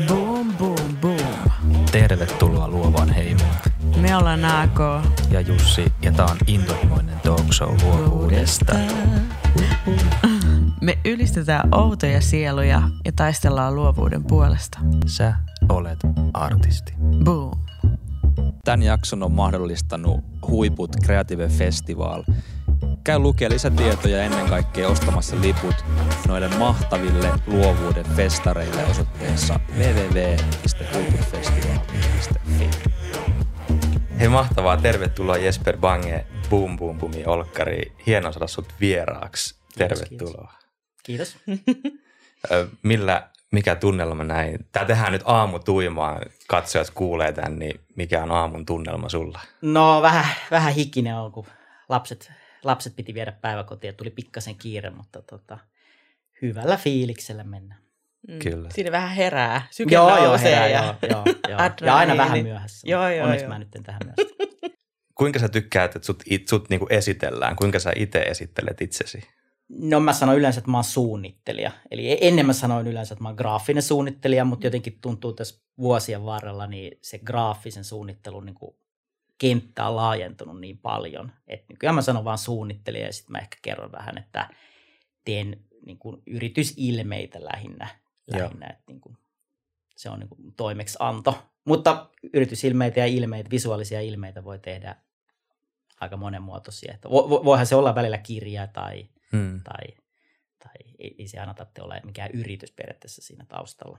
Boom, boom, boom. Tervetuloa luovaan heimoon. Me ollaan AK Ja Jussi, ja tää on intohimoinen talk show luovuudesta. Me ylistetään outoja sieluja ja taistellaan luovuuden puolesta. Sä olet artisti. Boom. Tämän jakson on mahdollistanut Huiput Creative Festival. Käy lukea lisätietoja ja ennen kaikkea ostamassa liput noille mahtaville luovuuden festareille osoitteessa www.huiputfestival.fi. Hei mahtavaa, tervetuloa Jesper Bange, Boom Boom Boomi Olkkari. Hienoa saada sut vieraaksi. Tervetuloa. Kiitos. Ö, Millä, mikä tunnelma näin? Tää tehdään nyt aamu tuimaan. Katsojat kuulee tän, niin mikä on aamun tunnelma sulla? No vähän, vähän hikinen on, kun lapset, lapset piti viedä päiväkotiin ja tuli pikkasen kiire, mutta tota, hyvällä fiiliksellä mennään. Mm. Kyllä. Siinä vähän herää. Syke Joo, joo, herää, ja... joo, joo, joo. Ja aina vähän myöhässä. Joo, joo, Onneksi joo. mä nyt en tähän myöhässä. Kuinka sä tykkäät, että sut, it, sut niinku esitellään? Kuinka sä itse esittelet itsesi? No mä sanoin yleensä, että mä oon suunnittelija. Eli ennen mä sanoin yleensä, että mä oon graafinen suunnittelija, mutta jotenkin tuntuu tässä vuosien varrella, niin se graafisen suunnittelun niin kuin kenttä on laajentunut niin paljon, että nykyään mä sanon vaan suunnittelija ja sitten mä ehkä kerron vähän, että teen niin kuin yritysilmeitä lähinnä, lähinnä että niin kuin se on niin kuin toimeksianto. Mutta yritysilmeitä ja ilmeitä, visuaalisia ilmeitä voi tehdä aika monenmuotoisia. Että vo- voihan se olla välillä kirja tai, Hmm. tai, tai ei, ei se aina tarvitse olla mikään yritys periaatteessa siinä taustalla.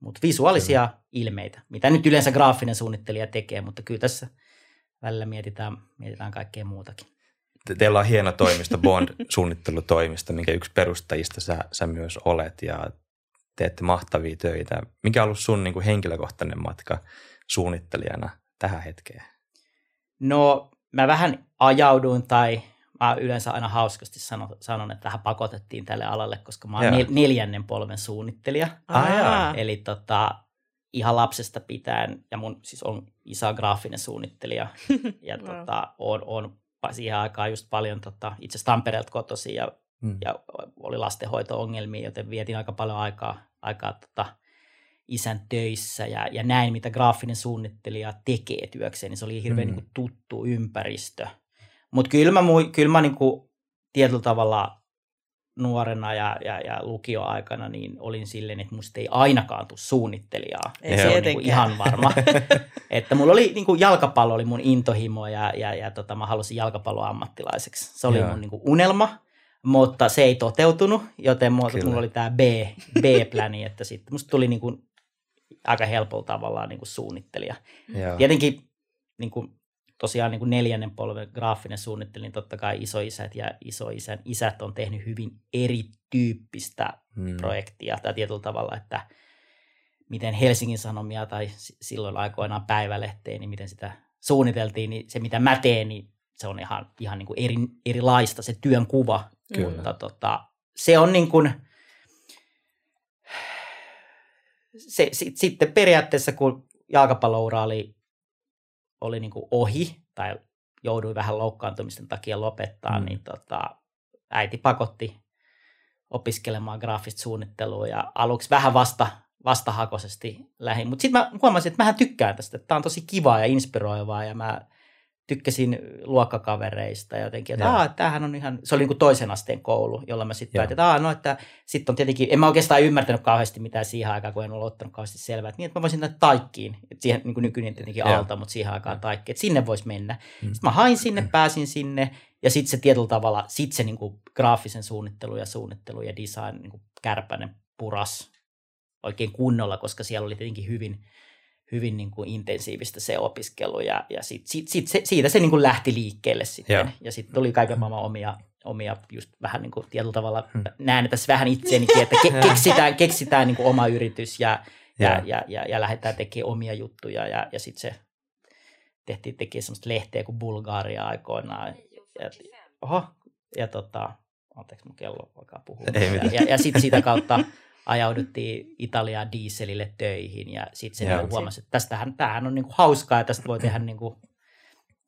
Mutta visuaalisia kyllä. ilmeitä, mitä nyt yleensä graafinen suunnittelija tekee, mutta kyllä tässä välillä mietitään, mietitään kaikkea muutakin. Te- Teillä on hieno toimisto, Bond-suunnittelutoimisto, minkä yksi perustajista sä, sä myös olet ja teette mahtavia töitä. Mikä on ollut sun niin kuin henkilökohtainen matka suunnittelijana tähän hetkeen? No mä vähän ajauduin tai mä yleensä aina hauskasti sanon, sanon että vähän pakotettiin tälle alalle, koska mä oon nel, neljännen polven suunnittelija. Ah. Eli tota, ihan lapsesta pitäen, ja mun siis on isä on graafinen suunnittelija, ja Wow. tota, on, on siihen aikaan just paljon tota, itse asiassa Tampereelta kotoisin, ja, Hmm. ja oli lastenhoito-ongelmia, joten vietin aika paljon aikaa, aikaa tota, isän töissä ja, ja näin, mitä graafinen suunnittelija tekee työkseen, niin se oli hirveän Mm. niin tuttu ympäristö. Mutta kyllä mä, mui- kyllä mä niin kuin tietyllä tavalla nuorena ja, ja, ja lukioaikana niin olin silleen, että musta ei ainakaan tule suunnittelijaa. Ei se on niin kuin ihan varma. että mulla oli niin kuin jalkapallo oli mun intohimo ja, ja, ja tota, mä halusin jalkapalloammattilaiseksi. Se oli Joo. mun niin kuin unelma, mutta se ei toteutunut, joten mulla, mulla oli tämä B, B-pläni, että sitten musta tuli niin kuin aika helpolla tavallaan niin kuin suunnittelija. Joo. Tietenkin niin kuin, tosiaan niin kuin neljännen polven graafinen suunnittelija, niin totta kai isoisät ja isoisän isät on tehnyt hyvin erityyppistä Hmm. projektia tai tietyllä tavalla, että miten Helsingin Sanomia tai si- silloin aikoinaan päivälehteen, niin miten sitä suunniteltiin, niin se mitä mä teen, niin se on ihan, ihan niin kuin eri, erilaista se työn kuva. Kyllä. Mutta tota, se on niin kuin, se, sit, sitten periaatteessa kun jalkapalloura oli, oli niin kuin ohi tai jouduin vähän loukkaantumisten takia lopettaa, Mm. niin tota, äiti pakotti opiskelemaan graafista suunnittelua ja aluksi vähän vasta, vastahakoisesti lähin. Mutta sitten mä huomasin, että mähän tykkään tästä, että tämä on tosi kivaa ja inspiroivaa ja mä tykkäsin luokkakavereista jotenkin, että. Aa, tämähän on ihan, se oli niin kuin toisen asteen koulu, jolla mä sitten päätin, että, no, että sitten on tietenkin, en mä oikeastaan ymmärtänyt kauheasti mitään siihen aikaan, kun en ollut ottanut kauheasti selvää, että niin, että mä voisin mennä taikkiin, että siihen niin kuin nykyinen tietenkin Joo. alta, mutta siihen aikaan taikki, että sinne voisi mennä. Mm. Sitten mä hain sinne, pääsin sinne ja sitten se tietyllä tavalla, sitten se niin kuin graafisen suunnittelu ja suunnittelu ja design niin kuin kärpänen puras oikein kunnolla, koska siellä oli tietenkin hyvin, hyvin niin kuin intensiivistä se opiskelu ja, ja sit, sit, sit se, siitä se niin kuin lähti liikkeelle sitten. Joo. Ja sitten tuli kaiken maailman omia, omia just vähän niin kuin tietyllä tavalla, Hmm. näen tässä vähän itseänikin, että ke, keksitään, keksitään niin kuin oma yritys ja, ja, Joo. ja, ja, ja lähdetään tekemään omia juttuja ja, ja sitten se tehtiin tekee semmoista lehteä kuin Bulgaria aikoinaan. Ja, oho, ja tota, anteeksi mun kello alkaa puhua. Ei ja, ja, ja sitten sitä kautta ajauduttiin Italiaan dieselille töihin ja sitten se niinku huomasi, että tästähän, tämähän on niinku hauskaa ja tästä voi tehdä niinku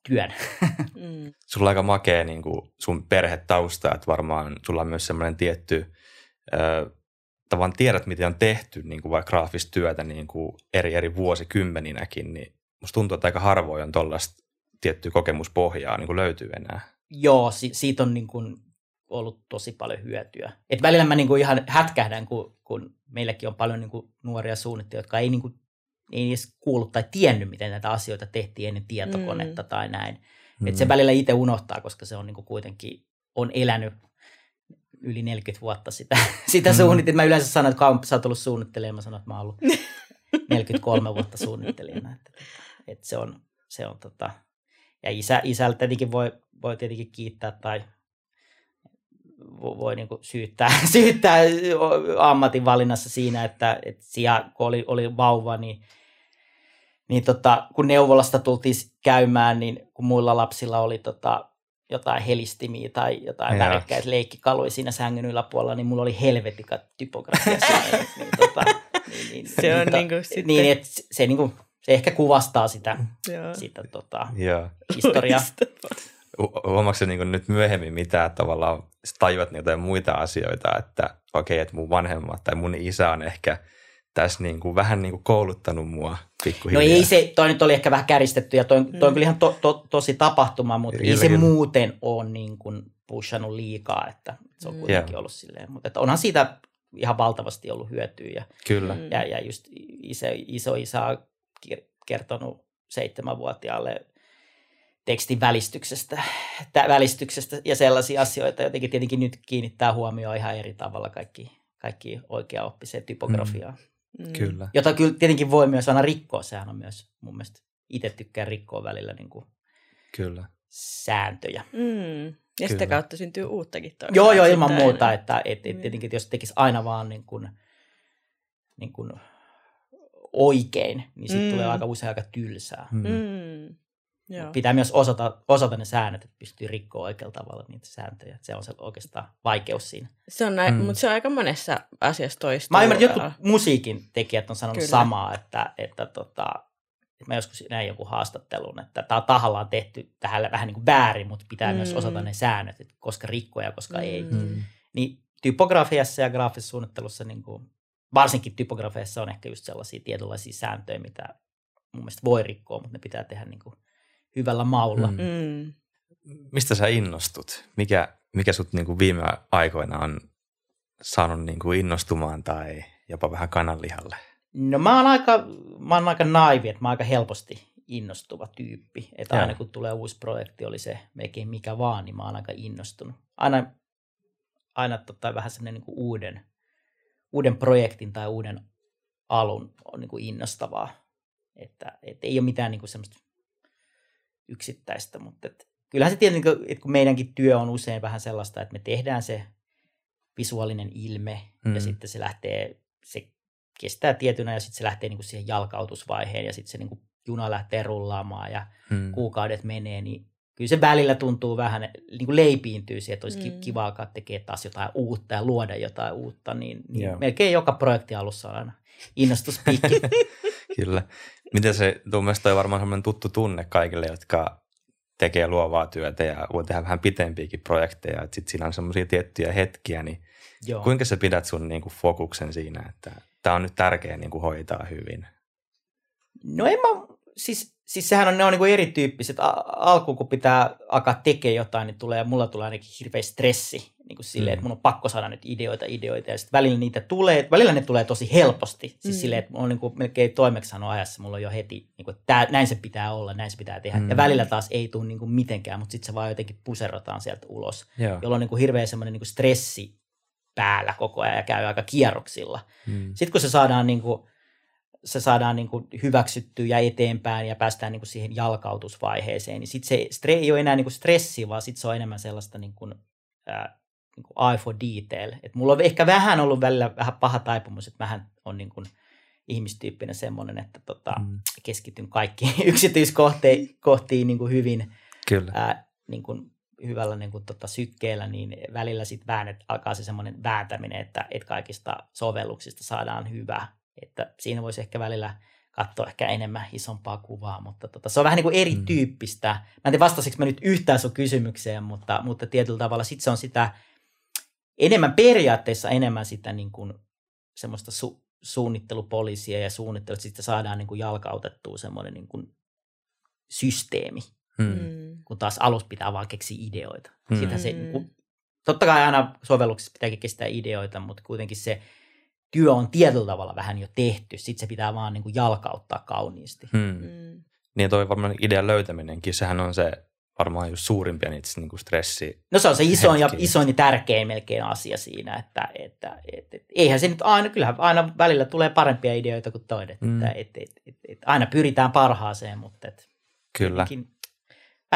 työn. Mm. Sulla on aika makea niin kuin sun perhetausta, että varmaan sulla on myös semmoinen tietty ö, tavan tiedät, miten on tehty niin kuin vaikka graafista työtä niin kuin eri eri vuosikymmeninäkin, niin musta tuntuu, että aika harvoin on tuollaista tiettyä kokemuspohjaa niin kuin löytyy enää. Joo, si- siitä on niin kuin ollut tosi paljon hyötyä. Et välillä mä niin kuin ihan hätkähdän, kun, kun meilläkin on paljon niin kuin nuoria suunnittelijoita, jotka ei, niin kuin, ei edes kuullut tai tiennyt, miten näitä asioita tehtiin ennen tietokonetta mm. tai näin. Mm. Et se välillä itse unohtaa, koska se on niin kuin kuitenkin on elänyt yli 40 vuotta sitä, sitä mm. suunnittelua. Mä yleensä sanon, että kauan sä oot ollut suunnittelijana, mä sanon, että mä oon ollut 43 vuotta suunnittelijana. Että, että se on, se on tota, ja isä, isältä tietenkin voi, voi tietenkin kiittää tai voi niin kuin syyttää, syyttää ammatin valinnassa siinä, että, että siellä, kun oli, oli vauva, niin, niin tota, kun neuvolasta tultiin käymään, niin kun muilla lapsilla oli tota, jotain helistimiä tai jotain Jaa. värikkäitä leikkikaluja siinä sängyn yläpuolella, niin mulla oli helvetikat typografia niin, niin, tota, niin, niin, se on niin, niin kuin sitten... Niin, että se, niin kuin, se ehkä kuvastaa sitä, sitä tota, historiaa. Huomaatko niin nyt myöhemmin mitään tavallaan, tajuat niitä muita asioita, että okei, okay, että mun vanhemmat tai mun isä on ehkä tässä niin kuin, vähän niin kuin kouluttanut mua pikkuhiljaa. No ei se, toi nyt oli ehkä vähän käristetty ja toi, toi on mm. kyllä ihan to, to, tosi tapahtuma, mutta ei se muuten ole niin kuin pushannut liikaa, että se on mm. kuitenkin yeah. ollut silleen. Mutta että onhan siitä ihan valtavasti ollut hyötyä. Ja, kyllä. Mm. Ja, ja just iso, iso isä on kertonut seitsemänvuotiaalle tekstin välistyksestä, välistyksestä ja sellaisia asioita. Jotenkin tietenkin nyt kiinnittää huomioon ihan eri tavalla kaikki, kaikki oikeaoppiseen typografiaan. Mm. Kyllä. Jota kyllä tietenkin voi myös aina rikkoa. Sehän on myös mun mielestä itse tykkään rikkoa välillä niin kuin kyllä. sääntöjä. Mm. Ja sitä kautta syntyy uuttakin toista. Joo, joo, ilman muuta. Että, et, et, mm. tietenkin, että jos tekisi aina vaan niin kuin, niin kuin oikein, niin sitten mm. tulee aika usein aika tylsää. Mm. mm. Joo. Pitää myös osata, osata ne säännöt, että pystyy rikkoa oikealla tavalla niitä sääntöjä. Se on se oikeastaan vaikeus siinä. Se on näin, mm. mutta se on aika monessa asiassa toista. Mä ymmärrän, että jotkut musiikin tekijät on sanonut Kyllä. samaa, että, että, tota, että mä joskus näin joku haastattelun, että tämä on tahallaan tehty tähän vähän niin kuin väärin, mutta pitää mm. myös osata ne säännöt, että koska rikkoja, koska mm. ei. Mm. Niin typografiassa ja graafisessa suunnittelussa, niin kuin, varsinkin typografiassa on ehkä just sellaisia tietynlaisia sääntöjä, mitä mun mielestä voi rikkoa, mutta ne pitää tehdä niin kuin hyvällä maulla. Mm. Mm. Mistä sä innostut? Mikä, mikä sut niin kuin viime aikoina on saanut niin kuin innostumaan tai jopa vähän kananlihalle? No mä oon aika, mä oon aika naivi, että mä oon aika helposti innostuva tyyppi. Että aina kun tulee uusi projekti, oli se melkein mikä vaan, niin mä oon aika innostunut. Aina, aina tota, vähän semmoinen niin uuden, uuden projektin tai uuden alun on niin kuin innostavaa. Että, et ei ole mitään niin kuin semmoista yksittäistä, mutta et, kyllähän se tietenkin, että kun meidänkin työ on usein vähän sellaista, että me tehdään se visuaalinen ilme mm. ja sitten se lähtee, se kestää tietynä ja sitten se lähtee niin kuin siihen jalkautusvaiheen ja sitten se niin kuin juna lähtee rullaamaan ja mm. kuukaudet menee, niin kyllä se välillä tuntuu vähän, niin kuin leipiintyy siihen, että olisi mm. kiva alkaa tekemään taas jotain uutta ja luoda jotain uutta, niin, niin melkein joka projekti alussa on aina innostuspiikki. Kyllä. Miten se, tuo mielestä on varmaan sellainen tuttu tunne kaikille, jotka tekee luovaa työtä ja voi tehdä vähän pitempiäkin projekteja, että sitten siinä on semmoisia tiettyjä hetkiä, niin Joo. kuinka sä pidät sun niin kuin fokuksen siinä, että tämä on nyt tärkeä niin kuin hoitaa hyvin? No en mä, siis siis sehän on, ne on niin erityyppiset. Alkuun kun pitää alkaa tekemään jotain, niin tulee, mulla tulee ainakin hirveä stressi niin kuin silleen, mm. että mun on pakko saada nyt ideoita, ideoita. Ja sitten välillä niitä tulee, välillä ne tulee tosi helposti. Siis mm. silleen, että mulla on niin kuin melkein toimeksiannon ajassa, mulla on jo heti, niin kuin, että tää, näin se pitää olla, näin se pitää tehdä. Mm. Ja välillä taas ei tule niin kuin mitenkään, mutta sitten se vaan jotenkin puserrotaan sieltä ulos. Joo. Jolloin on niin kuin hirveä semmoinen niin kuin stressi päällä koko ajan ja käy aika kierroksilla. Mm. Sitten kun se saadaan niin kuin, se saadaan niin kuin hyväksyttyä ja eteenpäin ja päästään niin kuin siihen jalkautusvaiheeseen, niin sitten se stre- ei ole enää niin kuin stressi, vaan sitten se on enemmän sellaista niin kuin, ää, niin kuin eye for detail. Et mulla on ehkä vähän ollut välillä vähän paha taipumus, että vähän on niin kuin ihmistyyppinen semmoinen, että tota, mm. keskityn kaikkiin yksityiskohtiin niin kuin hyvin Kyllä. Ää, niin kuin hyvällä niin kuin, tota, sykkeellä, niin välillä sitten väännet, alkaa se semmoinen vääntäminen, että, että kaikista sovelluksista saadaan hyvä että siinä voisi ehkä välillä katsoa ehkä enemmän isompaa kuvaa, mutta tota, se on vähän niin kuin erityyppistä. Mm. Mä en tiedä vastasinko mä nyt yhtään sun kysymykseen, mutta, mutta tietyllä tavalla sitten se on sitä enemmän periaatteessa enemmän sitä niin kuin semmoista su- suunnittelupoliisia ja suunnittelua, että sitten saadaan niin kuin jalkautettua semmoinen niin kuin systeemi, Mm. Mm. kun taas alus pitää vaan keksiä ideoita. Mm. Sitä se, Mm. niin kuin, totta kai aina sovelluksessa pitääkin kestää ideoita, mutta kuitenkin se työ on tietyllä tavalla vähän jo tehty. Sitten se pitää vaan niin kuin jalkauttaa kauniisti. Mm. Mm. Niin toi varmaan idean löytäminenkin, sehän on se varmaan just suurimpia niitä niin kuin stressi. No se on se isoin ja, isoin ja tärkein melkein asia siinä, että, että et, et, eihän se nyt aina, kyllähän aina välillä tulee parempia ideoita kuin toinen. Mm. Mm. Että, et, et, et, et, aina pyritään parhaaseen, mutta et, Kyllä. tietenkin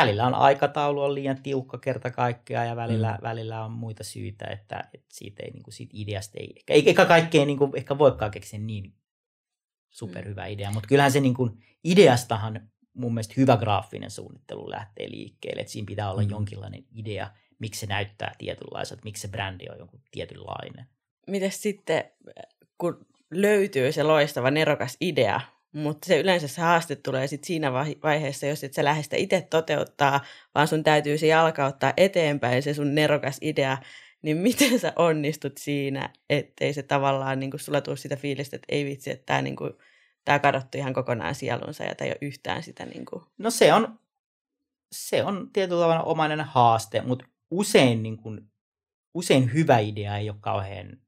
välillä on aikataulu on liian tiukka kerta kaikkiaan ja välillä, Mm. mm. välillä on muita syitä, että, että siitä, ei, niin kuin, siitä ideasta ei, ehkä, eikä kaikkea niin kuin, ehkä voikaan keksiä niin superhyvä idea, mutta kyllähän se niin kuin, ideastahan mun mielestä hyvä graafinen suunnittelu lähtee liikkeelle, että siinä pitää olla Mm. mm. jonkinlainen idea, miksi se näyttää tietynlaiselta, miksi se brändi on jonkun tietynlainen. Mites sitten, kun löytyy se loistava, nerokas idea, mutta se yleensä se haaste tulee sit siinä vai- vaiheessa, jos et sä lähde sitä itse toteuttaa, vaan sun täytyy se jalkauttaa eteenpäin se sun nerokas idea, niin miten sä onnistut siinä, ettei se tavallaan niin sulla tule sitä fiilistä, että ei vitsi, että tämä niin tää kadotti ihan kokonaan sielunsa ja tämä ei ole yhtään sitä niin kuin... No se on, se on tietyllä tavalla omainen haaste, mutta usein, niin kuin, usein hyvä idea ei ole kauhean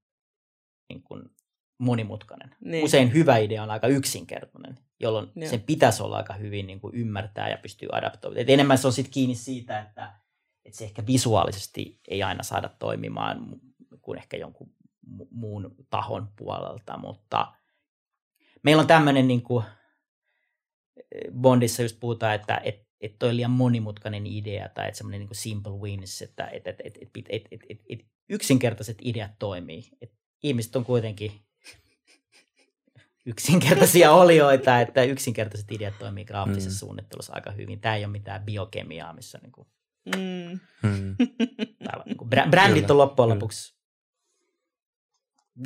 niin kuin, monimutkainen. Niin. Usein hyvä idea on aika yksinkertainen, jolloin niin. sen pitäisi olla aika hyvin niin kuin ymmärtää ja pystyy adaptoimaan. Enemmän se on sitten kiinni siitä, että, että se ehkä visuaalisesti ei aina saada toimimaan kuin ehkä jonkun muun tahon puolelta, mutta meillä on tämmöinen niin kuin eh, Bondissa just puhutaan, että että että toi on liian monimutkainen idea tai että semmoinen niin simple wins, että et, et, et, et, et, et, et, yksinkertaiset ideat toimii. Et ihmiset on kuitenkin yksinkertaisia olioita, että yksinkertaiset ideat toimii graafisessa Mm. mm. suunnittelussa aika hyvin. Tämä ei ole mitään biokemiaa, missä niin kuin, Mm. Mm. täällä, niin kuin brä- brändit on loppujen kyllä. lopuksi,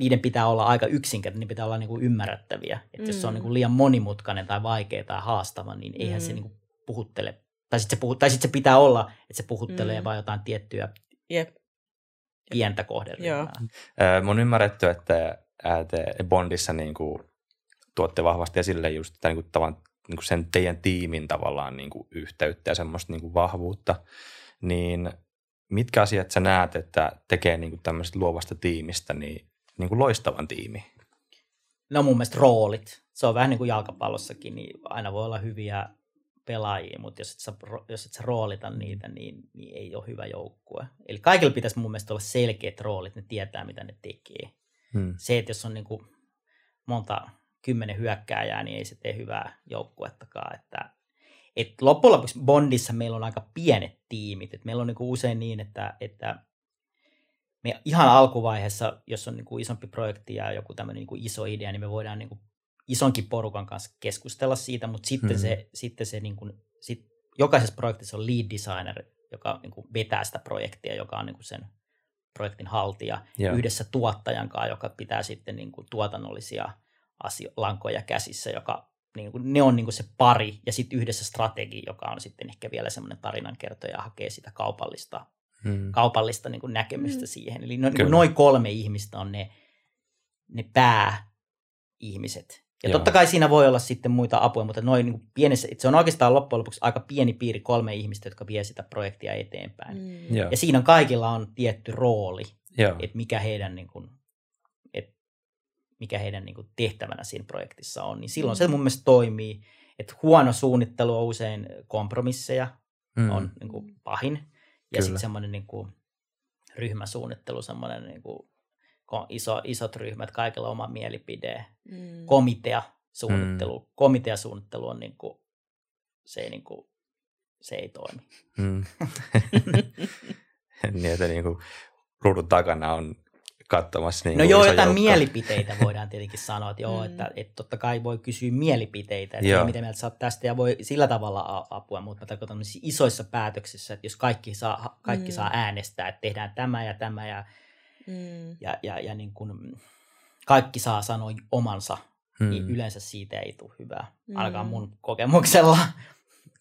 niiden pitää olla aika yksinkertaisia, niin pitää olla niin kuin ymmärrettäviä. Että jos se on Mm. niin kuin liian monimutkainen tai vaikea tai haastava, niin eihän se Mm. niin kuin puhuttele. Tai sitten se, puhu, tai sit se pitää olla, että se puhuttelee Mm. vain jotain tiettyä Jep. pientä kohderyhmää. Joo. Mä oon ymmärretty, että te Bondissa niin kuin, tuotte vahvasti esille just tämän, niin kuin, tavan, niin kuin sen teidän tiimin tavallaan niin kuin, yhteyttä ja semmoista niin kuin, vahvuutta. Niin mitkä asiat sä näet, että tekee niin kuin, tämmöisestä luovasta tiimistä niin, niin kuin loistavan tiimi? No mun mielestä roolit. Se on vähän niin kuin jalkapallossakin, niin aina voi olla hyviä pelaajia, mutta jos et sä, jos et sä roolita niitä, niin, niin ei ole hyvä joukkue. Eli kaikilla pitäisi mun mielestä olla selkeät roolit, ne tietää mitä ne tekee. Hmm. Se, että jos on niin kuin monta kymmenen hyökkääjää, niin ei se tee hyvää joukkuettakaan. Että, et loppujen lopuksi Bondissa meillä on aika pienet tiimit. Et meillä on niin kuin usein niin, että, että me ihan alkuvaiheessa, jos on niin kuin isompi projekti ja joku tämmöinen niin kuin iso idea, niin me voidaan niin kuin isonkin porukan kanssa keskustella siitä, mutta sitten Mhm. se, sitten se niin kuin, sit jokaisessa projektissa on lead designer, joka niin kuin vetää sitä projektia, joka on niin kuin sen projektin haltija Joo. yhdessä tuottajan kanssa, joka pitää sitten niin kuin tuotannollisia asio- lankoja käsissä, joka niin kuin, ne on niin kuin se pari, ja sitten yhdessä strategi, joka on sitten ehkä vielä semmoinen tarinankertoja ja hakee sitä kaupallista Hmm. kaupallista niin kuin näkemystä Mm. mm. siihen. Eli no, niin noin kolme ihmistä on ne, ne pääihmiset. Ja Joo. totta kai siinä voi olla sitten muita apuja, mutta noin niin kuin pienessä, se on oikeastaan loppujen lopuksi aika pieni piiri kolme ihmistä, jotka vie sitä projektia eteenpäin. Mm. Joo. Ja siinä on kaikilla on tietty rooli, Joo. että mikä heidän, niin kuin, mikä heidän niin kuin tehtävänä siinä projektissa on. Niin silloin Mm. se mun mielestä toimii. Että huono suunnittelu on usein kompromisseja, Hmm. on niin kuin pahin. Ja sitten semmoinen niin kuin ryhmäsuunnittelu, semmoinen niin kuin iso, isot ryhmät, kaikilla oma mielipide, Mm. komitea suunnittelu. Mm. Komiteasuunnittelu on niin kuin, se ei, niin kuin, se ei toimi. Hmm. niin, että niin kuin, ruudun takana on katsomassa niin no joo, jotain joukko. mielipiteitä voidaan tietenkin sanoa, että joo, Mm. että, että totta kai voi kysyä mielipiteitä, että Joo. mitä mieltä sä oot tästä ja voi sillä tavalla apua, mutta mä tarkoitan tämmöisissä isoissa päätöksissä, että jos kaikki saa, kaikki Mm. saa äänestää, että tehdään tämä ja tämä ja Mm. ja, ja, ja niin kuin kaikki saa sanoa omansa, Hmm. niin yleensä siitä ei tule hyvää, ainakaan Mm. mun kokemuksella.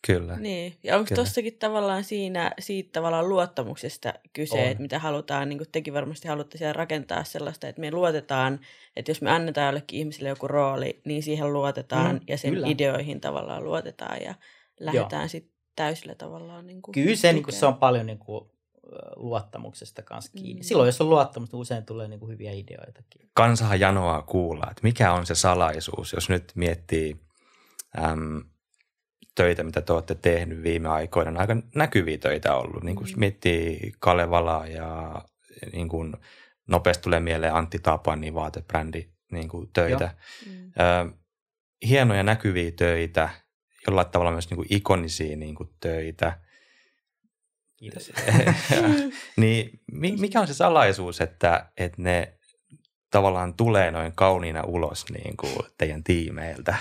Kyllä. Niin, ja onko Kyllä. tossakin tavallaan siinä siitä tavallaan luottamuksesta kyse, On. että mitä halutaan, niin kuin tekin varmasti haluatte siellä rakentaa sellaista, että me luotetaan, että jos me annetaan jollekin ihmiselle joku rooli, niin siihen luotetaan Mm, ja sen kyllä. ideoihin tavallaan luotetaan ja lähdetään sitten täysillä tavallaan niin kuin Kyllä se, niin kuin, se on paljon niin kuin, luottamuksesta kanssa kiinni. Mm. Silloin, jos on luottamusta, niin usein tulee niin kuin, hyviä ideoitakin. Kansahan janoaa kuulla, että mikä on se salaisuus, jos nyt miettii äm, töitä, mitä te olette tehnyt viime aikoina. On aika näkyviä töitä ollut. Niin kuin Mm. miettii Kalevalaa ja niin kuin nopeasti tulee mieleen Antti Tapani vaatebrändi niin kuin töitä. Mm. Ö, hienoja näkyviä töitä, jollain tavalla myös niin kuin ikonisia niin kuin töitä. Kiitos. niin mi- mikä on se salaisuus, että, että ne tavallaan tulee noin kauniina ulos niin kuin teidän tiimeiltä?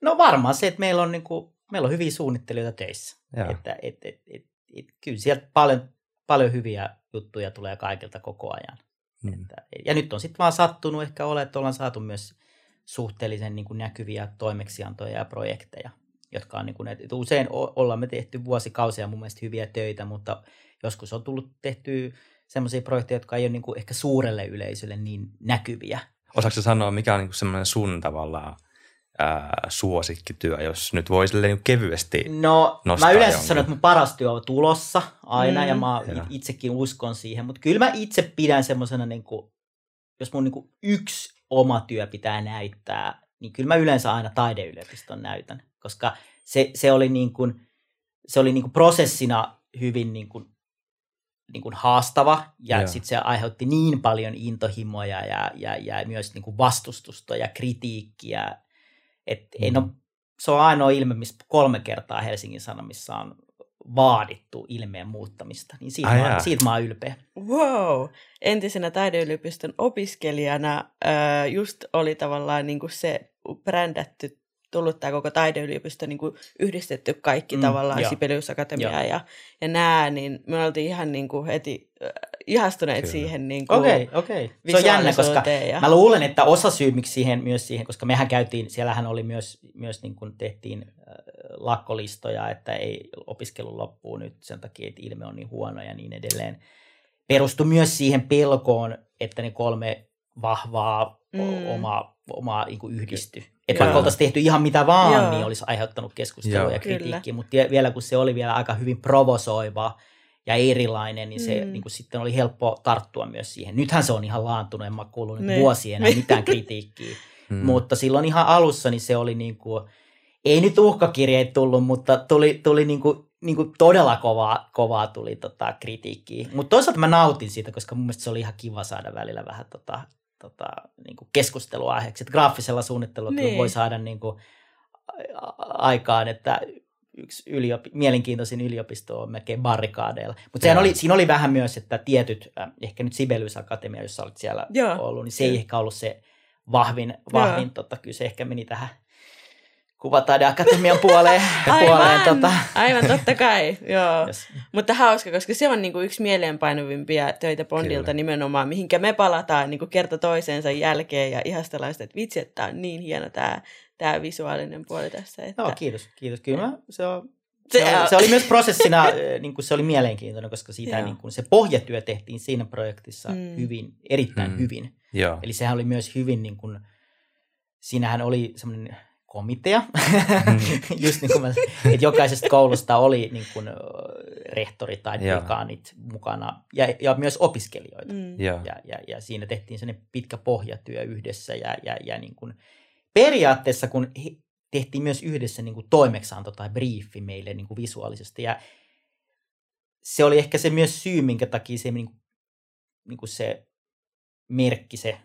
No varmaan se, että meillä on, niin kuin, meillä on hyviä suunnittelijoita töissä. Joo. Että, et, et, et, et, kyllä sieltä paljon, paljon hyviä juttuja tulee kaikilta koko ajan. Mm. Että, ja nyt on sitten vaan sattunut ehkä ole, että ollaan saatu myös suhteellisen niin kuin näkyviä toimeksiantoja ja projekteja, jotka on niin kuin, että usein ollaan me tehty vuosikausia mun mielestä hyviä töitä, mutta joskus on tullut tehty sellaisia projekteja, jotka ei ole niin kuin ehkä suurelle yleisölle niin näkyviä. Osaatko sanoa, mikä on niin kuin semmoinen sun tavallaan ää, suosikkityö, jos nyt voi silleen niin kevyesti No, nostaa mä yleensä jonkun. sanon, että mun paras työ on tulossa aina, Mm. ja mä Joo. itsekin uskon siihen, mutta kyllä mä itse pidän semmoisena, niin kuin, jos mun niin kuin yksi oma työ pitää näyttää, niin kyllä mä yleensä aina taideyliopiston näytän, koska se, se oli, niin kuin, se oli niin kuin prosessina hyvin niin kuin, niin kuin haastava, ja sitten se aiheutti niin paljon intohimoja ja, ja, ja myös niin kuin vastustusta ja kritiikkiä, en Mm. ole se on ainoa ilme, missä kolme kertaa Helsingin Sanomissa on vaadittu ilmeen muuttamista. Niin siitä, Ai mä, siitä mä oon ylpeä. Wow! Entisenä taideyliopiston opiskelijana ää, just oli tavallaan niin kuin se brändätty, tullut tämä koko taideyliopisto niin kuin yhdistetty kaikki Mm, tavallaan joo. Sibelius Akatemia Joo. ja, ja nämä, niin me oltiin ihan niin kuin heti äh, ihastuneet Kyllä. siihen niin kuin Okei, okei. Se on jännä, koska ja, mä luulen, että osa syy miksi siihen, myös siihen, koska mehän käytiin, siellähän oli myös, myös niin kuin tehtiin äh, lakkolistoja, että ei opiskelu loppuu nyt sen takia, että ilme on niin huono ja niin edelleen. Perustui myös siihen pelkoon, että ne kolme vahvaa Mm. omaa, omaa niin yhdisty. Että vaikka oltaisiin tehty ihan mitä vaan, Joo. Niin olisi aiheuttanut keskustelua Joo. ja kritiikkiä, mutta vielä kun se oli vielä aika hyvin provosoiva ja erilainen, niin se Mm. niin kuin sitten oli helppo tarttua myös siihen. Nythän se on ihan laantunut, en mä kuullut Niin. niin. vuosia enää mitään kritiikkiä. Mm. Mutta silloin ihan alussa niin se oli niin kuin, ei nyt uhkakirjeitä tullut, mutta tuli, tuli niin kuin, niin kuin todella kovaa, kovaa tuli tota kritiikkiä. Mutta toisaalta mä nautin siitä, koska mun mielestä se oli ihan kiva saada välillä vähän tota, tota, niin kuin keskusteluaiheeksi. Että graafisella suunnittelulla Niin. voi saada niin kuin aikaan, että yksi yliopi- mielenkiintoisin yliopisto on melkein barrikaadeilla. Mutta oli, siinä oli vähän myös, että tietyt, äh, ehkä nyt Sibelius Akatemia, jossa olit siellä Joo. ollut, niin se ei ehkä ollut se vahvin, vahvin tota, kyllä se ehkä meni tähän kuvataideakatemian puoleen. puoleen Aivan, tota, aivan totta kai, joo. jos, Mutta hauska, koska se on niinku yksi mieleenpainuvimpia töitä Bondilta Kyllä. nimenomaan, mihinkä me palataan niinku kerta toisensa jälkeen ja ihastellaan sitä, että vitsi, että tää on niin hieno tämä tää visuaalinen puoli tässä. Että... no, kiitos, kiitos. Kyllä mä, se, on, Se- se, oli, se oli myös prosessina, niin kuin se oli mielenkiintoinen, koska siitä niin kuin se pohjatyö tehtiin siinä projektissa Mm. hyvin, erittäin Mm. hyvin. Joo. Eli sehän oli myös hyvin, niin kuin, siinähän oli semmoinen komitea, Mm. just niin kuin mä, että jokaisesta koulusta oli niin kuin, rehtori tai dekaanit mukana ja, ja myös opiskelijoita. Mm. Ja, ja, ja siinä tehtiin sellainen pitkä pohjatyö yhdessä ja, ja, ja niin kuin, periaatteessa kun he, tehtiin myös yhdessä niin kuin toimeksianto tai briefi meille niin kuin visuaalisesti ja se oli ehkä se myös syy, minkä takia se, niin kuin, niin kuin se merkki, se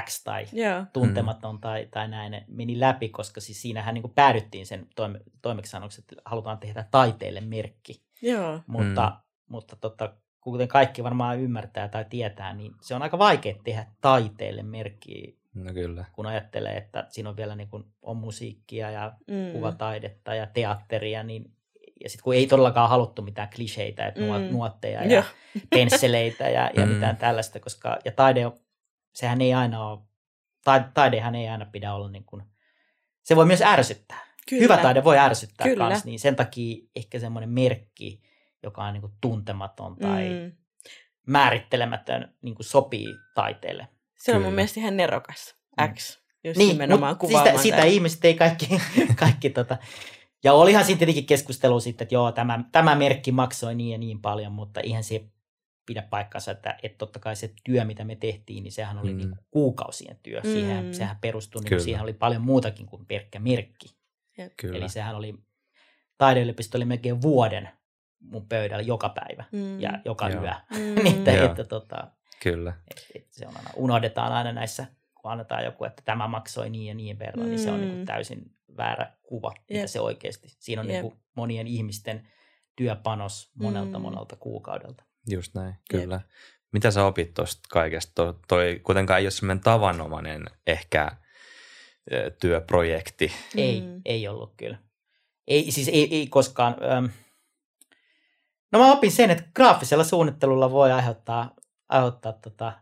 X tai Joo. tuntematon tai, tai näin meni läpi, koska siis siinähän niin kuin päädyttiin sen toime, toimeksiannoksi, että halutaan tehdä taiteelle merkki. Joo. Mutta, mm. mutta tota, kuten kaikki varmaan ymmärtää tai tietää, niin se on aika vaikea tehdä taiteelle merkkiä, No kyllä. kun ajattelee, että siinä on vielä niin kuin, on musiikkia ja Mm. kuvataidetta ja teatteria, niin ja sitten kun ei todellakaan haluttu mitään kliseitä, että Mm. nuotteja Joo. ja pensseleitä ja, ja Mm. mitään tällaista, koska ja taide, on- sehän ei aina ole, taide, taidehan ei aina pidä olla niin kuin, se voi myös ärsyttää. Kyllä. hyvä taide voi ärsyttää Kyllä. kans, niin sen takia ehkä semmoinen merkki, joka on niin kuin tuntematon tai mm. Mm. määrittelemätön, niin kuin sopii taiteelle. Se on Kyllä. mun mielestä ihan nerokas. Mm. X. Just Niin, nimenomaan mutta kuvaamaan sitä, sitä ihmiset ei kaikki, kaikki tota, ja olihan siinä tietenkin keskustelu sitten, että joo, tämä, tämä merkki maksoi niin ja niin paljon, mutta ihan se pidä paikkansa, että, että totta kai se työ, mitä me tehtiin, niin sehän oli Mm. mm. niin kuukausien työ. Mm. Siihen, sehän perustui, niin kuin, siihen oli paljon muutakin kuin pelkkä merkki. Kyllä. Eli sehän oli, taideyliopisto oli melkein vuoden mun pöydällä joka päivä Mm. ja joka Joo. yö. Mm. niin, että, että tota, Kyllä. et, et se on aina, unohdetaan aina näissä, kun annetaan joku, että tämä maksoi niin ja niin verran, mm. niin se on niin Mm. kuin täysin väärä kuva, mitä Jep. se oikeasti. Siinä on niin kuin monien ihmisten työpanos monelta Mm. monelta kuukaudelta. Just näin, kyllä. Mitä sä opit tuosta kaikesta? Toi, toi kuitenkaan ei ole semmoinen tavanomainen ehkä työprojekti. Ei, Mm. ei ollut kyllä. Ei, siis ei, ei koskaan. Öm. No mä opin sen, että graafisella suunnittelulla voi aiheuttaa, aiheuttaa tota,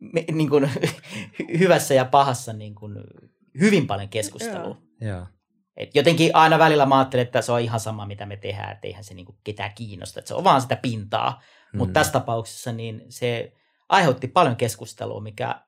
me- niin kuin, hyvässä ja pahassa niin kuin, hyvin paljon keskustelua. Joo. Et jotenkin aina välillä mä ajattelen, että se on ihan sama, mitä me tehdään, että eihän se niinku ketään kiinnosta, että se on vaan sitä pintaa. Mm. Mutta tässä tapauksessa niin se aiheutti paljon keskustelua, mikä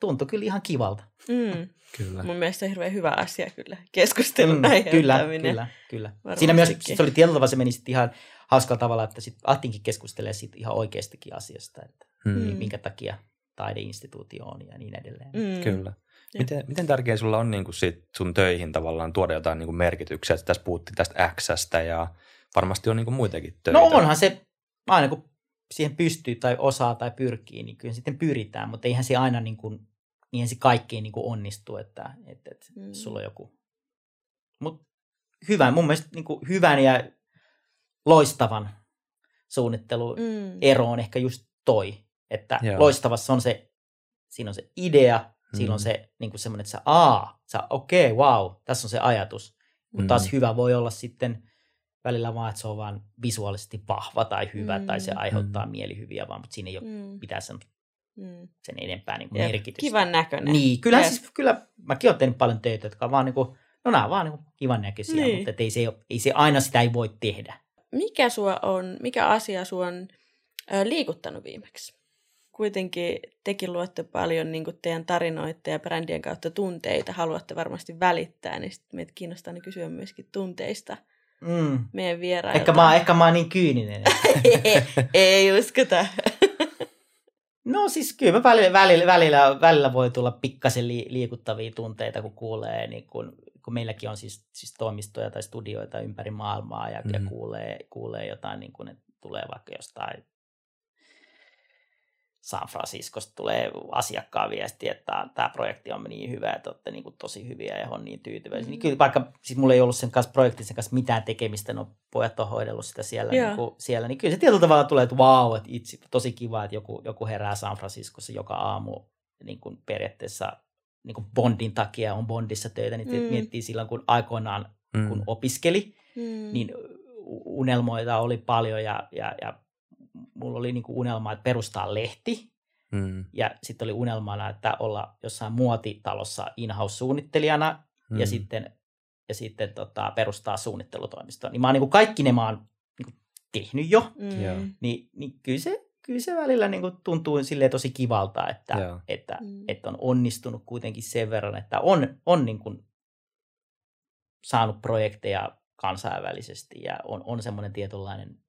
tuntui kyllä ihan kivalta. Mm. Kyllä. Mun mielestä se on hirveän hyvä asia kyllä, keskustelun Mm, kyllä, kyllä, kyllä. Varmastikin. Siinä myös se oli tietyllä tavalla, se meni sitten ihan hauskalla tavalla, että sitten Ahtinkin keskustelee siitä ihan oikeastakin asiasta, että Mm. Mm. minkä takia taideinstituutio on ja niin edelleen. Mm. Kyllä. Miten, miten tärkeä sulla on niin kuin sit sun töihin tavallaan tuoda jotain niin kuin merkityksiä? Että Tässä puhuttiin tästä Xstä ja varmasti on niin kuin muitakin töitä. No onhan se, aina kun siihen pystyy tai osaa tai pyrkii, niin kyllä sitten pyritään, mutta eihän se aina niin kuin, eihän se kaikkiin niin kuin onnistu, että, että, että Mm. sulla on joku. Mutta hyvän, mun mielestä niin kuin hyvän ja loistavan suunnittelun Mm. ero on ehkä just toi, että Joo. loistavassa on se, siinä on se idea, Mm. se niin kuin semmoinen, että sä, aa, sä, okei, okay, wow, tässä on se ajatus. Mutta Mm. taas hyvä voi olla sitten välillä vaan, että se on vaan visuaalisesti vahva tai hyvä Mm. tai se aiheuttaa Mm. mielihyviä vaan, mutta siinä ei ole Mm. mitään sen, Mm. sen enempää niin kuin merkitystä. Kivan näköinen. Niin, kyllä, Jep. siis, kyllä mäkin olen tehnyt paljon töitä, jotka on vaan niin kuin, no nämä on vaan niin kuin kivan näköisiä, Niin. mutta ei se, ei se aina sitä ei voi tehdä. Mikä, sua on, mikä asia sua on liikuttanut viimeksi? Kuitenkin tekin luotte paljon niin teidän tarinoita ja brändien kautta tunteita, haluatte varmasti välittää, niin sitten meitä kiinnostaa niin kysyä myöskin tunteista Mm. meidän vierailta. Ehkä, mä, ehkä mä oon niin kyyninen. ei, ei uskota. No siis kyllä mä välillä, välillä, välillä, välillä voi tulla pikkasen li, liikuttavia tunteita, kun kuulee, niin kun, kun meilläkin on siis, siis toimistoja tai studioita ympäri maailmaa ja, mm. ja kuulee, kuulee jotain, niin kun, että tulee vaikka jostain San Franciscosta tulee asiakkaan viesti, että tämä projekti on niin hyvä, että olette niin kuin tosi hyviä ja on niin tyytyväisiä. Mm. Niin kyllä vaikka siis mulla ei ollut sen kanssa projektin sen kanssa mitään tekemistä, no pojat on hoidellut sitä siellä, Joo. niin, kuin, siellä niin kyllä se tietyllä tavalla tulee, että vau, että itse, tosi kiva, että joku, joku herää San Franciscossa joka aamu niin kuin periaatteessa niin kuin Bondin takia on Bondissa töitä, niin Mm. miettii silloin, kun aikoinaan Mm. kun opiskeli, Mm. niin unelmoita oli paljon ja, ja, ja mulla oli niin kuin unelma, että perustaa lehti Mm. ja sitten oli unelmana, että olla jossain muotitalossa in-house-suunnittelijana Mm. ja sitten, ja sitten tota, perustaa suunnittelutoimistoa. Niin mä oon niin kuin kaikki ne mä oon niin kuin tehnyt jo, Mm. Niin, niin kyllä, se, kyllä se välillä niin kuin tuntuu silleen tosi kivalta, että, Joo. että, Mm. että on onnistunut kuitenkin sen verran, että on, on niin kuin saanut projekteja kansainvälisesti ja on, on semmoinen tietynlainen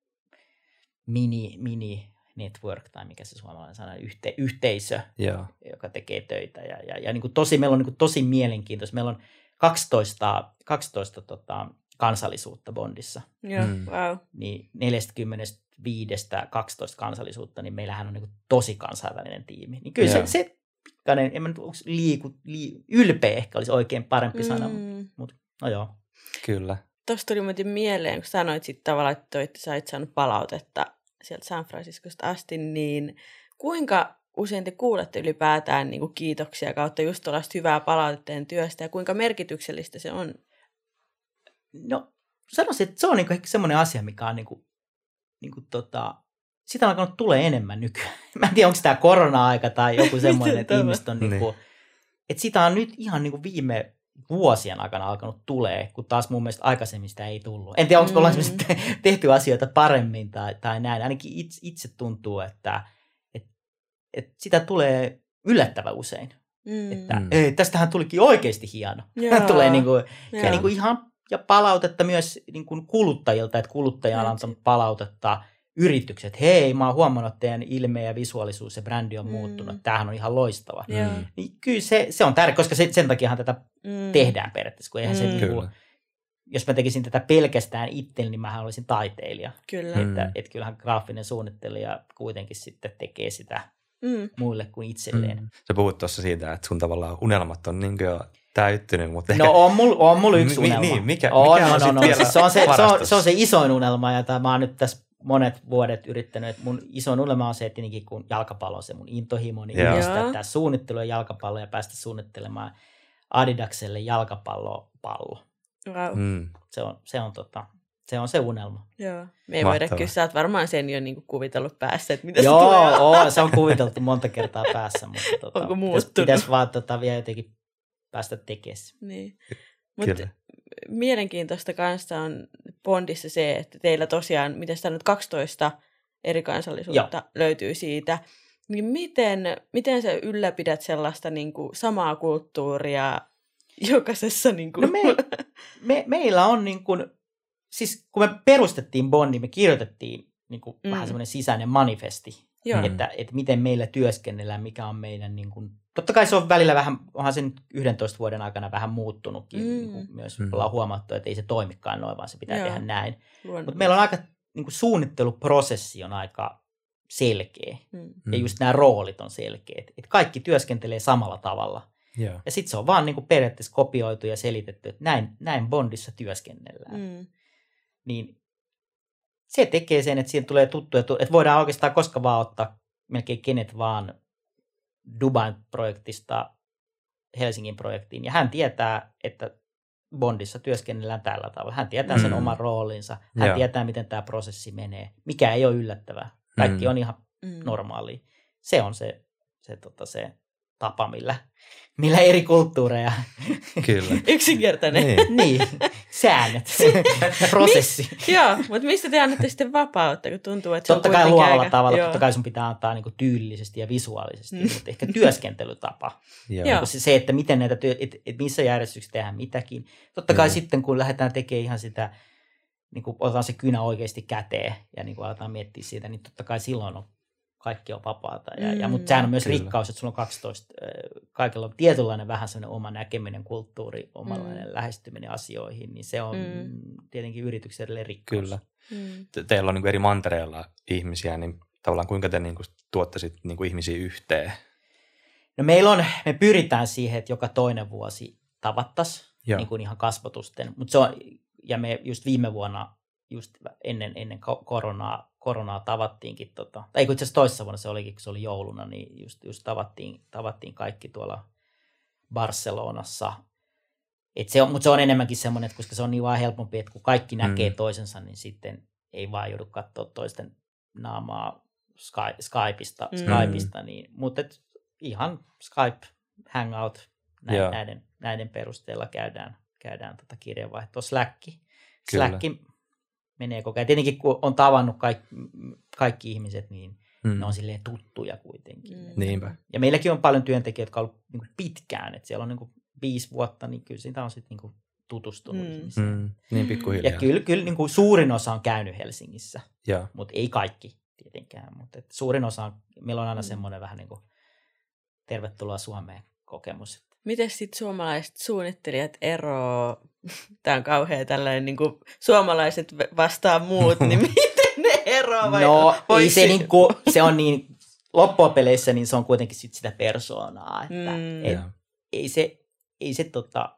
mini, mini network tai mikä se suomalainen sana, yhte, yhteisö, Joo. joka tekee töitä. Ja, ja, ja niin kuin tosi, meillä on niin kuin tosi mielenkiintoista. Meillä on 12, 12 tota, kansallisuutta Bondissa. Joo, Mm. wow. Niin 45 12 kansallisuutta, niin meillähän on niin kuin tosi kansainvälinen tiimi. Niin kyllä Joo. se, se pikkainen, en mä nyt, liiku, lii, ylpeä ehkä olisi oikein parempi sana, mutta Mm. no joo. Kyllä. Tuosta tuli muuten mieleen, kun sanoit sitten tavallaan, että toitte, sait saanut palautetta sieltä San Franciscosta asti, niin kuinka usein te kuulette ylipäätään niin kuin kiitoksia kautta just tuollaista hyvää palautetta teidän työstä ja kuinka merkityksellistä se on? No sanoisin, että se on niinku ehkä semmoinen asia, mikä on niinku, niinku tota, sitä on alkanut tulee enemmän nykyään. Mä en tiedä, onko tämä korona-aika tai joku semmoinen, että ihmiset on niinku, että sitä on nyt ihan niinku viime vuosien aikana alkanut tulee, kun taas mun mielestä aikaisemmin sitä ei tullut. En tiedä, onko mm. ollaan tehty asioita paremmin tai, tai näin. Ainakin itse, itse tuntuu, että, että, että sitä tulee yllättävän usein. Mm. Että mm. ei, tästähän tulikin oikeasti hieno. tulee niin kuin, ja niin kuin ihan ja palautetta myös niin kuin kuluttajilta, että kuluttaja on antanut palautetta yritykset, hei, mä oon huomannut, että teidän ilme ja visuaalisuus ja brändi on mm. muuttunut, tämähän on ihan loistava. Mm. Niin kyllä se, se on tärkeä, koska se, sen takiahan tätä mm. tehdään periaatteessa, kun eihän mm. se niin kuin, jos mä tekisin tätä pelkästään itse, niin mähän olisin taiteilija. Kyllä. Mm. Että, että kyllähän graafinen suunnittelija kuitenkin sitten tekee sitä mm. muille kuin itselleen. Mm. Sä puhut tuossa siitä, että sun tavallaan unelmat on niin jo täyttynyt, mutta No on mulla on mul yksi unelma. Niin, mikä, on, mikä on, on, on. Siis se, on se, se, on, se on se isoin unelma, ja mä oon nyt tässä monet vuodet yrittänyt, että mun iso unelma on se, että tietenkin kun jalkapallo on se mun intohimo, niin yeah. yhdistää suunnittelu ja jalkapallo ja päästä suunnittelemaan Adidakselle jalkapallopallo. Wow. Mm. Se on, se on tota, se on se unelma. Joo. Me ei voida kyllä, sä oot varmaan sen jo niin kuvitellut päässä, että mitä Joo, se tulee. Oo, se on kuviteltu monta kertaa päässä, mutta tota, Onko muuttunut? Pitäisi vaan tota, vielä jotenkin päästä tekemään. Niin. Mutta mielenkiintoista kanssa on Bondissa se, että teillä tosiaan, miten sitä nyt 12 eri kansallisuutta Joo. löytyy siitä, niin miten, miten sä ylläpidät sellaista niin kuin, samaa kulttuuria jokaisessa? Niin kuin... No me, me, meillä on niin kuin, siis kun me perustettiin Bondi, me kirjoitettiin niin kuin mm. vähän semmoinen sisäinen manifesti, Joo. Että, että miten meillä työskennellään, mikä on meidän niin kuin, totta kai se on välillä vähän, onhan sen 11 vuoden aikana vähän muuttunutkin, mm. niin kuin myös mm. ollaan huomattu, että ei se toimikaan noin, vaan se pitää Joo. tehdä näin. Mutta meillä on aika, niin kuin suunnitteluprosessi on aika selkeä, mm. ja just nämä roolit on selkeät, että kaikki työskentelee samalla tavalla. Yeah. Ja sitten se on vaan niin kuin periaatteessa kopioitu ja selitetty, että näin, näin Bondissa työskennellään. Mm. Niin se tekee sen, että siihen tulee tuttu, että voidaan oikeastaan koska vaan ottaa melkein kenet vaan Dubain projektista Helsingin projektiin. Ja hän tietää, että Bondissa työskennellään tällä tavalla. Hän tietää sen mm. oman roolinsa. Hän Joo. tietää, miten tämä prosessi menee. Mikä ei ole yllättävää. Kaikki mm. on ihan mm. normaalia. Se on se, se, tota, se tapa, millä, millä eri kulttuureja. Kyllä. Yksinkertainen. Niin. niin. Säännöt. Prosessi. Mis, joo, mutta mistä te annatte sitten vapautta, kun tuntuu, että Totta se on kai luovalla aika, tavalla, joo. totta kai sun pitää antaa niinku tyylillisesti ja visuaalisesti, mm. mutta ehkä työskentelytapa. joo. Niin se, se, että miten näitä työ, et, et missä järjestyksessä tehdään mitäkin. Totta kai mm. sitten, kun lähdetään tekemään ihan sitä, niin kuin otetaan se kynä oikeasti käteen ja niin kuin aletaan miettiä siitä, niin totta kai silloin on kaikki on vapaata. Ja, mm, ja, mutta sehän on myös kyllä. rikkaus, että sulla on 12, kaikilla on tietynlainen vähän sellainen oma näkeminen, kulttuuri, omanlainen mm. lähestyminen asioihin, niin se on mm. tietenkin yritykselle rikkaus. Kyllä. Mm. Te, teillä on niin eri mantereilla ihmisiä, niin tavallaan kuinka te niin kuin, tuotte sit, niin kuin ihmisiä yhteen? No meillä on, me pyritään siihen, että joka toinen vuosi tavattaisiin niin kuin ihan kasvatusten, mutta se on, ja me just viime vuonna just ennen, ennen koronaa, koronaa tavattiinkin, tota, tai itse asiassa toisessa vuonna se olikin, kun se oli jouluna, niin just, just tavattiin, tavattiin kaikki tuolla Barcelonassa. Et se on, mutta se on enemmänkin semmoinen, että koska se on niin vaan helpompi, että kun kaikki näkee mm. toisensa, niin sitten ei vaan joudu katsoa toisten naamaa Sky, Skypeista, mm. Skypeista niin, mutta et ihan Skype, Hangout, näin, näiden, näiden perusteella käydään, käydään tota kirjeenvaihtoa. Slack, Slack menee koko ajan. Tietenkin kun on tavannut kaikki, kaikki ihmiset, niin mm. ne on silleen tuttuja kuitenkin. Mm. Niinpä. Ja meilläkin on paljon työntekijöitä, jotka on ollut niin pitkään. Että siellä on niin viisi vuotta, niin kyllä siitä on sitten niin tutustunut mm. ihmisiin. Mm. Niin pikkuhiljaa. Ja kyllä, kyllä niin kuin suurin osa on käynyt Helsingissä, mutta ei kaikki tietenkään. Mutta suurin osa on, meillä on aina mm. semmoinen vähän niin kuin tervetuloa Suomeen kokemus. Miten sitten suomalaiset suunnittelijat eroavat tämä on kauhea tällainen niin kuin suomalaiset vastaa muut, niin miten ne eroavat? No ei se, niin kuin, se on niin, loppupeleissä niin se on kuitenkin sit sitä persoonaa, että mm. et, ei se, ei se tota,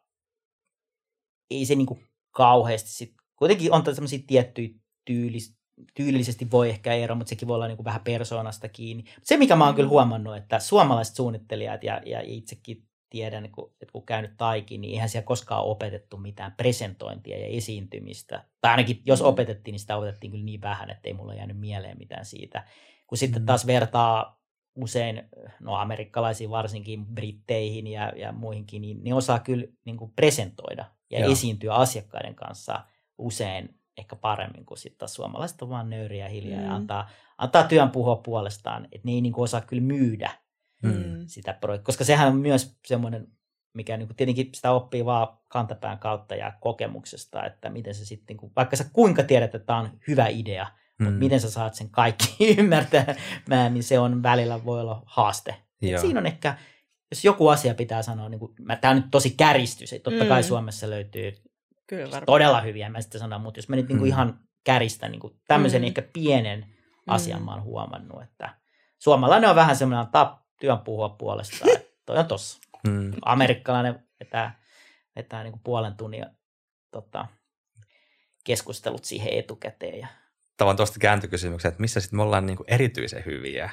ei se niin kuin kauheasti sit, kuitenkin on sellaisia tiettyjä tyylis, tyylillisesti voi ehkä ero, mutta sekin voi olla niin kuin vähän persoonasta kiinni. Se, mikä mä oon kyllä huomannut, että suomalaiset suunnittelijat ja, ja itsekin tiedän, että kun käynyt taikin, niin eihän siellä koskaan opetettu mitään presentointia ja esiintymistä. Tai ainakin jos mm. opetettiin, niin sitä opetettiin kyllä niin vähän, että ei mulla jäänyt mieleen mitään siitä. Kun sitten mm. taas vertaa usein, no amerikkalaisiin varsinkin, britteihin ja, ja muihinkin, niin ne osaa kyllä niin kuin presentoida ja Joo. esiintyä asiakkaiden kanssa usein ehkä paremmin kuin sitten suomalaiset on vaan nöyriä ja hiljaa mm. ja Mm. antaa, antaa työn puhua puolestaan, että ne ei niin kuin osaa kyllä myydä Mm. sitä projektia, koska sehän on myös semmoinen, mikä niin kuin tietenkin sitä oppii vaan kantapään kautta ja kokemuksesta, että miten se sitten, niin kuin, vaikka sä kuinka tiedät, että tämä on hyvä idea, mm. mutta miten sä saat sen kaikki ymmärtämään, niin se on välillä voi olla haaste. Et siinä on ehkä, jos joku asia pitää sanoa, niin kuin, tämä on nyt tosi käristys, että totta kai Mm. Suomessa löytyy Kyllä varmaan. todella hyviä, mä sitten sano, mutta jos mä nyt niin kuin Mm. ihan käristän niin kuin tämmöisen Mm. ehkä pienen asian Mm. mä oon huomannut, että suomalainen on vähän semmoinen antaa työn puhua puolestaan, toi on tossa. Mm. Amerikkalainen vetää, vetää niin kuin puolen tunnin tota, keskustelut siihen etukäteen. Ja Tavan tuosta kääntykysymyksen, että missä sitten me ollaan niinku erityisen hyviä.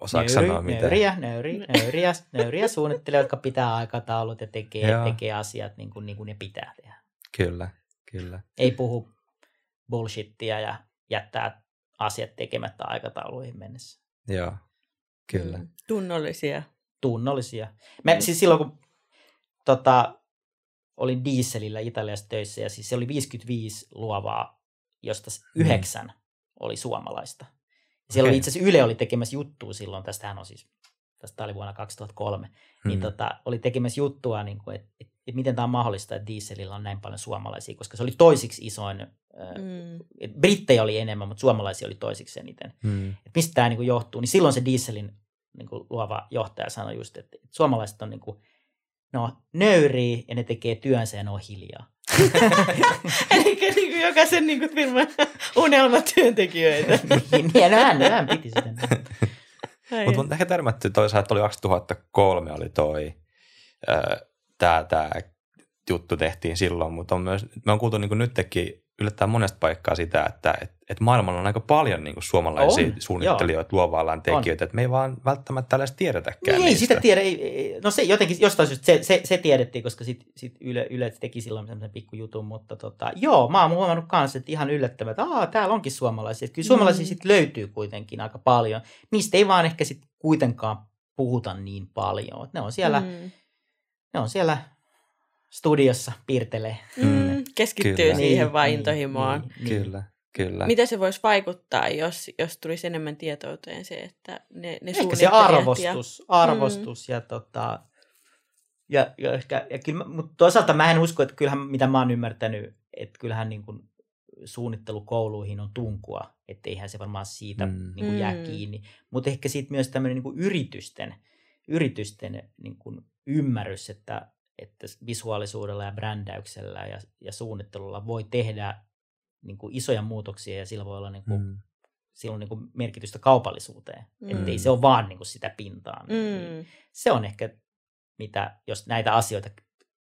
Osaatko sanoa miten? nöyriä, nöyriä, nöyriä, nöyriä suunnittelijoita, jotka pitää aikataulut ja tekee, Joo. tekee asiat niin kuin, niin kuin ne pitää tehdä. Kyllä, kyllä. Ei puhu bullshittia ja jättää asiat tekemättä aikatauluihin mennessä. Joo, kyllä. Mm. Tunnollisia. Tunnollisia. Mä, Mm. siis silloin kun tota, olin dieselillä Italiassa töissä ja siis se oli 55 luovaa, josta Mm. yhdeksän oli suomalaista. Ja siellä oli Okei. itse asiassa Yle oli tekemässä juttua silloin, tästähän on siis, tästä oli vuonna 2003, niin Mm. tota, oli tekemässä juttua, niin kuin, että, että, että miten tämä on mahdollista, että dieselillä on näin paljon suomalaisia, koska se oli toisiksi isoin, mm. Mm. brittejä oli enemmän, mutta suomalaisia oli toisiksi eniten. Mm. Että mistä tämä niin johtuu, niin silloin se dieselin niin kuin luova johtaja sanoi just, että, suomalaiset on niin kuin, no, nöyriä ja ne tekee työnsä ja ne on hiljaa. Eli niin kuin jokaisen niin kuin firman unelmatyöntekijöitä. niin, ja no, hän, hän piti sitä. Mutta on ehkä törmätty toisaalta, että oli 2003 oli toi, tämä tää juttu tehtiin silloin, mutta on myös, me on kuultu niin nytkin yllättäen monesta paikkaa sitä, että et, et maailmalla on aika paljon niin suomalaisia On, suunnittelijoita, luova alan tekijöitä, että me ei vaan välttämättä tällaista tiedetäkään Niin, ei niistä. sitä tiedä. Ei, ei, no se jotenkin, jostain syystä se, se, se tiedettiin, koska sit, sit Yle, Yle teki silloin semmoisen pikkujutun, mutta tota, joo, mä oon huomannut kanssa, että ihan yllättävää, että Aa, täällä onkin suomalaisia. Että kyllä suomalaisia Mm. sit löytyy kuitenkin aika paljon. Niistä ei vaan ehkä sit kuitenkaan puhuta niin paljon. Et Ne on siellä, mm. Mm. ne on siellä studiossa piirtelee. Mm. Keskittyy Kyllä. siihen Niin, vain niin, intohimoaan. niin, niin. Kyllä, kyllä. Mitä se voisi vaikuttaa, jos, jos tulisi enemmän tietouteen se, että ne, ne Ehkä se arvostus, arvostus ja, tota, ja, ja, ehkä, ja kyllä, mutta toisaalta mä en usko, että kyllähän mitä mä oon ymmärtänyt, että kyllähän niin kuin suunnittelukouluihin on tunkua, että eihän se varmaan siitä Mm. mm. niin kuin jää Mm. kiinni, mutta ehkä siitä myös tämmöinen niin kuin yritysten, yritysten niin kuin ymmärrys, että, että visuaalisuudella ja brändäyksellä ja, ja suunnittelulla voi tehdä niin kuin isoja muutoksia ja sillä voi olla niin kuin Mm. sillä on niin kuin merkitystä kaupallisuuteen. Mm. Että ei Mm. se ole vaan niin kuin sitä pintaa. Niin Mm. se on ehkä, mitä, jos näitä asioita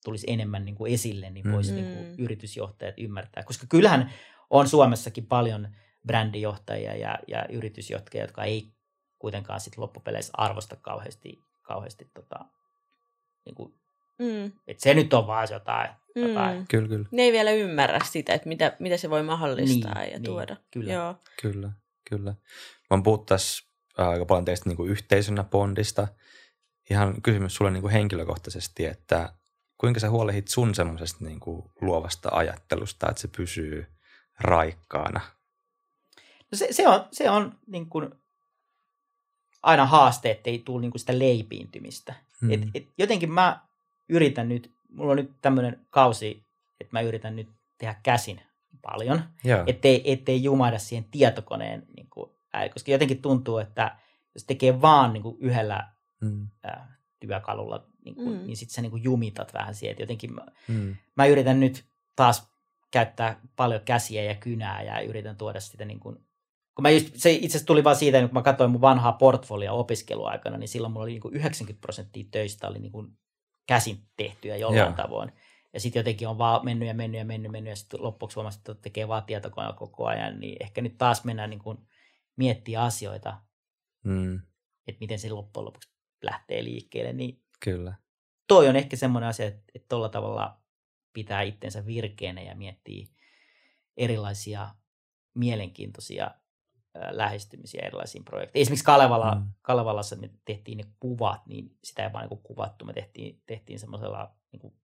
tulisi enemmän niin kuin esille, niin voisi Mm. niin kuin yritysjohtajat ymmärtää. Koska kyllähän on Suomessakin paljon brändijohtajia ja, ja yritysjohtajia, jotka ei kuitenkaan sit loppupeleissä arvosta kauheasti, kauheasti tota, niin kuin, Mm. että se nyt on vaan jotain. jotain. Mm. Kyllä, kyllä, Ne ei vielä ymmärrä sitä, että mitä, mitä se voi mahdollistaa Niin, ja niin, tuoda. kyllä. Joo. kyllä, kyllä. Mä tässä ää, aika paljon teistä niin kuin yhteisönä Bondista. Ihan kysymys sulle niin kuin henkilökohtaisesti, että kuinka sä huolehdit sun semmoisesta niin kuin luovasta ajattelusta, että se pysyy raikkaana? No se, se on, se on niin kuin aina haaste, ettei tule niin kuin sitä leipiintymistä. Mm. Mm. Et, et jotenkin mä yritän nyt, mulla on nyt tämmöinen kausi, että mä yritän nyt tehdä käsin paljon, Joo. ettei, ettei jumahda siihen tietokoneen, niin kuin, ää, koska jotenkin tuntuu, että jos tekee vaan niin kuin yhdellä Mm. ää, työkalulla, niin, kuin, Mm. mm. niin sitten sä niin kuin jumitat vähän siihen, että jotenkin mä, Mm. mä yritän nyt taas käyttää paljon käsiä ja kynää ja yritän tuoda sitä niin kuin, kun mä just, se itse asiassa tuli vaan siitä, kun mä katsoin mun vanhaa portfolioa opiskeluaikana, niin silloin mulla oli niin kuin 90 prosenttia töistä oli niin kuin käsin tehtyä jollain Joo. Tavoin. Ja sitten jotenkin on vaan mennyt ja mennyt ja mennyt, mennyt ja sitten loppuksi huomasin, että tekee vaan tietokoneella koko ajan, niin ehkä nyt taas mennään niin kuin miettiä asioita, Mm. että miten se loppujen lopuksi lähtee liikkeelle, niin Kyllä. toi on ehkä semmoinen asia, että, että tuolla tavalla pitää itsensä virkeänä ja miettii erilaisia mielenkiintoisia lähestymisiä erilaisiin projekteihin. Esimerkiksi Kalevala, Mm. Kalevalassa me tehtiin ne kuvat, niin sitä ei vaan niin kuvattu, me tehtiin, tehtiin semmoisella, niin kuin,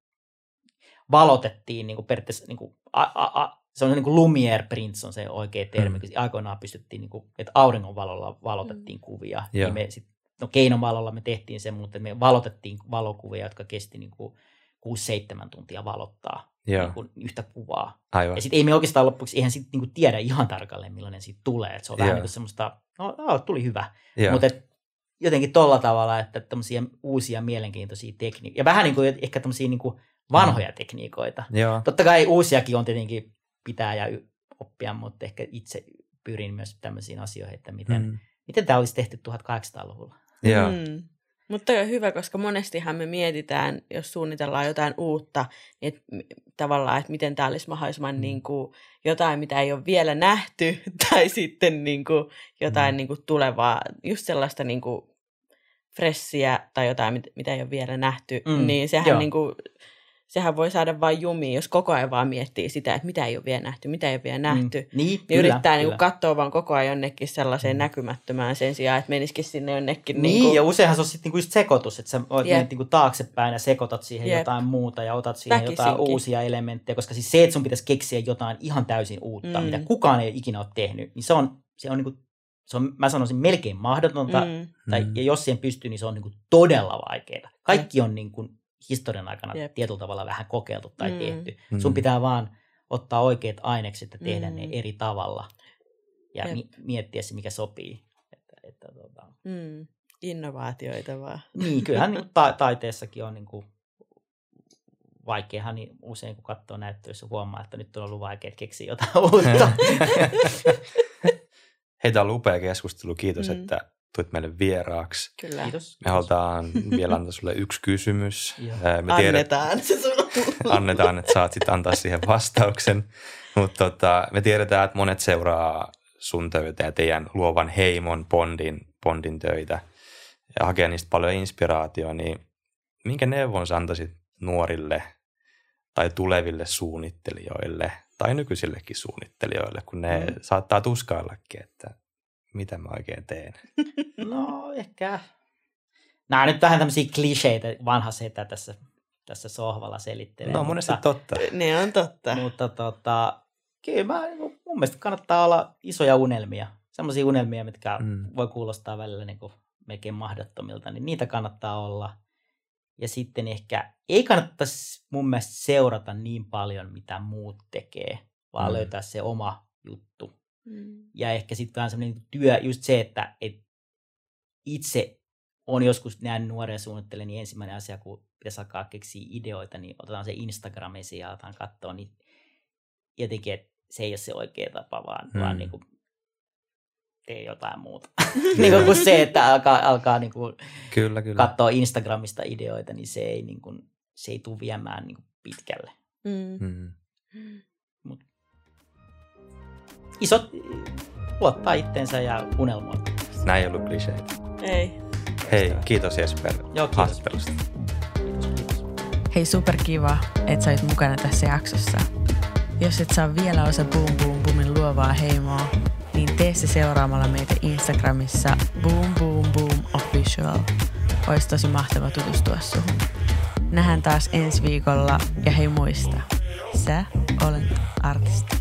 valotettiin niin kuin periaatteessa, niin kuin, a, a, a, se on niin kuin Lumiere prints on se oikea termi, Mm. mm. aikoinaan pystyttiin, niin kuin, että auringonvalolla valotettiin mm. kuvia. Joo. Niin me sit, no keinovalolla me tehtiin se, mutta me valotettiin valokuvia, jotka kesti niin kuin 6-7 tuntia valottaa Joo, niin kuin yhtä kuvaa. aivan. Ja sitten ei me oikeastaan loppuksi, eihän sitten niinku tiedä ihan tarkalleen, millainen siitä tulee. Et se on vähän Joo. niin kuin semmoista, no, no tuli hyvä. Mutta jotenkin tolla tavalla, että tämmöisiä uusia mielenkiintoisia tekniikoita. Ja vähän niin kuin ehkä tämmöisiä niin kuin vanhoja tekniikoita. Joo. Totta kai uusiakin on tietenkin pitää ja oppia, mutta ehkä itse pyrin myös tämmöisiin asioihin, että miten, mm. Mm. miten tämä olisi tehty 1800-luvulla. Joo. Mm. Mutta on hyvä, koska monestihan me mietitään, jos suunnitellaan jotain uutta, niin et, tavallaan, että miten tämä olisi mahdollisimman Mm. niin kuin, jotain, mitä ei ole vielä nähty, tai sitten niin kuin, jotain Mm. niin kuin, tulevaa, just sellaista niin kuin, fressiä tai jotain, mit- mitä ei ole vielä nähty, Mm, niin sehän, joo. niin kuin, sehän voi saada vain jumiin, jos koko ajan vaan miettii sitä, että mitä ei ole vielä nähty, mitä ei ole vielä nähty. Mm. Niin, Niin kyllä, yrittää niin kyllä. kuin, katsoa vaan koko ajan jonnekin sellaiseen Mm. näkymättömään sen sijaan, että menisikin sinne jonnekin. Niin, kuin, ja useinhan se on sitten niinku just sekoitus, että sä oot yep. niinku taaksepäin ja sekoitat siihen Jep. jotain muuta ja otat siihen jotain Väkisinkin. uusia elementtejä, koska siis se, että sun pitäisi keksiä jotain ihan täysin uutta, Mm. mm. mitä kukaan ei ikinä ole tehnyt, niin se on, se on, niinku, se on mä sanoisin melkein mahdotonta, mm. mm, tai, Mm. ja jos siihen pystyy, niin se on niinku todella vaikeaa. Kaikki on niinku historian aikana Jep. tietyllä tavalla vähän kokeiltu tai Mm. tehty. Mm. Sun pitää vaan ottaa oikeat ainekset ja tehdä Mm. ne eri tavalla ja Jep. mi- miettiä se, mikä sopii. Että, että, tota, mm, innovaatioita vaan. niin, kyllähän niin ta- taiteessakin on niin kuin, vaikeahan niin usein, kun katsoo näyttöissä, huomaa, että nyt on ollut vaikea keksiä jotain uutta. Hei, tämä on upea keskustelu. Kiitos, mm. että tulit meille vieraaksi. Kyllä. Kiitos. Me halutaan vielä antaa sulle yksi kysymys. Me tiedät, Annetaan se sun. annetaan, että saat sitten antaa siihen vastauksen. Mutta tota, me tiedetään, että monet seuraa sun töitä ja teidän luovan heimon Bondin, Bondin töitä ja hakee niistä paljon inspiraatioa, niin minkä neuvon sä antaisit nuorille tai tuleville suunnittelijoille tai nykyisillekin suunnittelijoille, kun ne mm. saattaa tuskaillakin, että mitä mä oikein teen. No ehkä. Nämä on nyt vähän tämmöisiä kliseitä, vanha setä tässä, tässä sohvalla selittelee. No monesti mutta, totta. ne on totta. mutta tota, kyllä mä, niin mun mielestä kannattaa olla isoja unelmia. Sellaisia unelmia, mitkä Mm. voi kuulostaa välillä niin kuin melkein mahdottomilta, niin niitä kannattaa olla. Ja sitten ehkä ei kannattaisi mun mielestä seurata niin paljon, mitä muut tekee, vaan mm. löytää se oma juttu. Mm. Ja ehkä sitten vähän semmoinen työ, just se, että et itse on joskus näin nuoren suunnittelen, niin ensimmäinen asia, kun pitäisi alkaa keksiä ideoita, niin otetaan se Instagram esiin ja aletaan katsoa, niin jotenkin, että se ei ole se oikea tapa, vaan, mm. vaan Mm. niin kuin tee jotain muuta. niin kuin, kuin se, että alkaa, alkaa niin kuin Kyllä, kyllä. katsoa Instagramista ideoita, niin se ei, niin kuin, se ei tule viemään niin kuin pitkälle. Mm. Mm. Isot luottaa itteensä ja unelmoi. Näin ei ollut kliseitä. Ei. Hei, kiitos Jesper Joo, kiitos. haastattelusta. Kiitos, kiitos. Hei superkiva, että sä olit mukana tässä jaksossa. Jos et saa vielä osa Boom Boom Boomin luovaa heimoa, niin tee se seuraamalla meitä Instagramissa Boom Boom Boom Official. Olisi tosi mahtava tutustua suhun. Nähdään taas ensi viikolla ja hei muista, sä olet artisti.